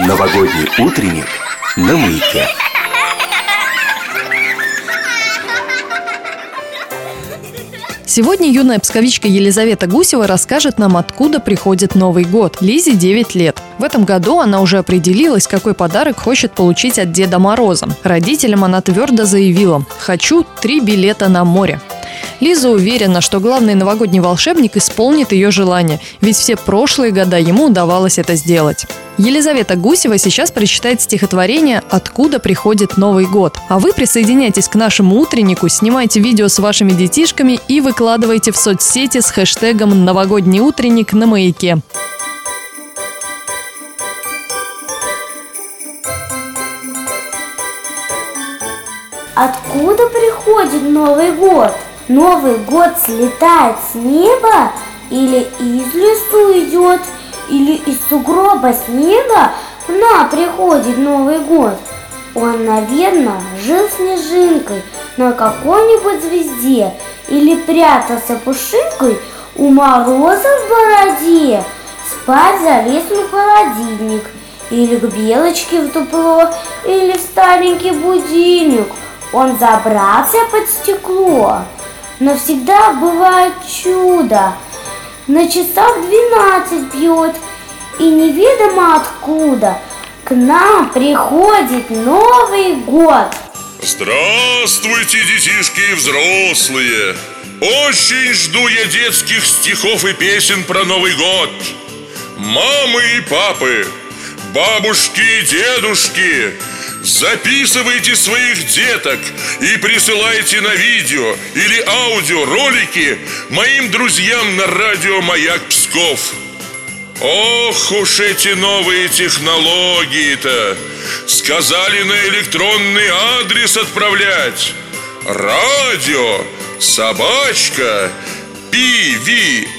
Новогодний утренник на маяке. Сегодня юная псковичка Елизавета Гусева расскажет нам, откуда приходит Новый год. Лизе 9 лет. В этом году она уже определилась, какой подарок хочет получить от Деда Мороза. Родителям она твердо заявила «Хочу три билета на море». Лиза уверена, что главный новогодний волшебник исполнит ее желание, ведь все прошлые года ему удавалось это сделать. Елизавета Гусева сейчас прочитает стихотворение «Откуда приходит Новый год?». А вы присоединяйтесь к нашему утреннику, снимайте видео с вашими детишками и выкладывайте в соцсети с хэштегом «Новогодний утренник» на маяке. Откуда приходит Новый год? Новый год слетает с неба или из лесу идет, или из сугроба снега к нам приходит Новый год. Он, наверное, жил снежинкой на какой-нибудь звезде или прятался пушинкой у мороза в бороде. Спать залез на холодильник или к белочке в дупло, или в старенький будильник. Он забрался под стекло. Но всегда бывает чудо. На часах двенадцать бьет, и неведомо откуда к нам приходит Новый год. Здравствуйте, детишки и взрослые! Очень жду я детских стихов и песен про Новый год. Мамы и папы, бабушки и дедушки, Записывайте своих деток и присылайте на видео или аудио ролики моим друзьям на радио «Маяк Псков». Ох уж эти новые технологии-то! Сказали на электронный адрес отправлять. Радио собачка pvi.ru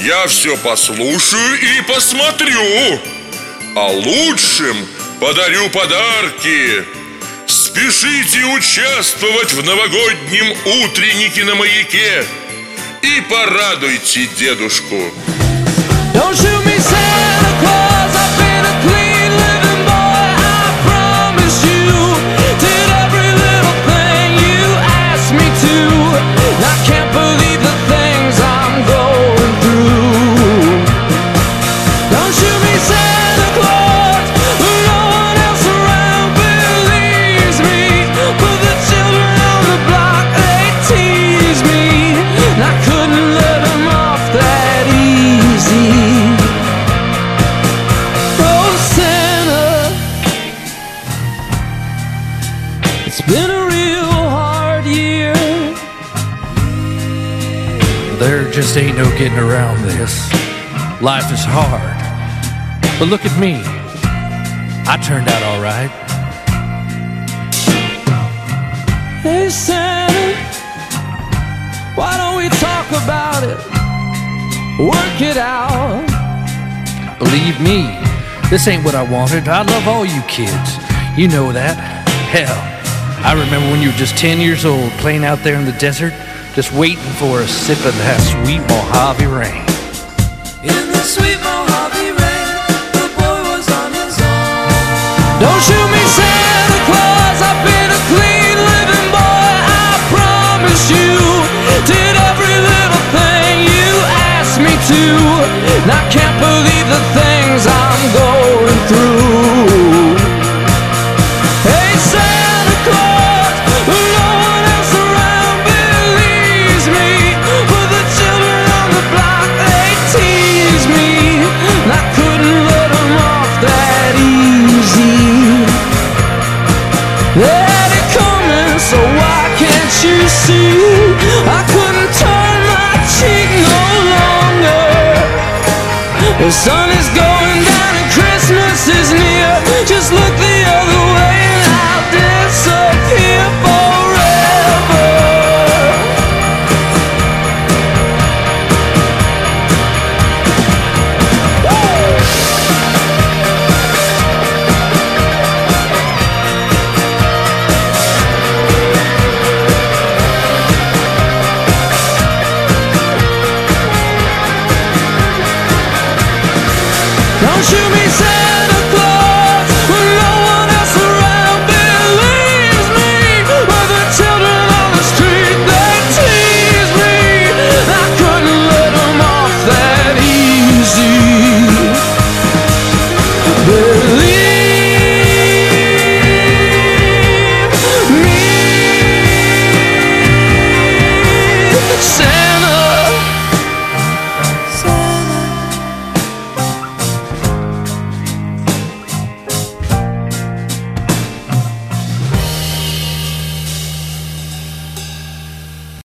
Я все послушаю и посмотрю а лучшим подарю подарки. Спешите участвовать в новогоднем утреннике на маяке и порадуйте дедушку. Don't shoot There just ain't no getting around this. Life is hard. But look at me. I turned out all right. Hey Santa, why don't we talk about it? Work it out. Believe me, this ain't what I wanted. I love all you kids. You know that. Hell, I remember when you were just 10 years old playing out there in the desert, just waiting for a sip of that sweet Mojave rain. In the sweet Mojave rain, the boy was on his own. Don't shoot me, Santa Claus. I've been a clean living boy. I promise you. Did every little thing you asked me to. And I can't believe the things I'm going through. Sun Don't shoot me, Santa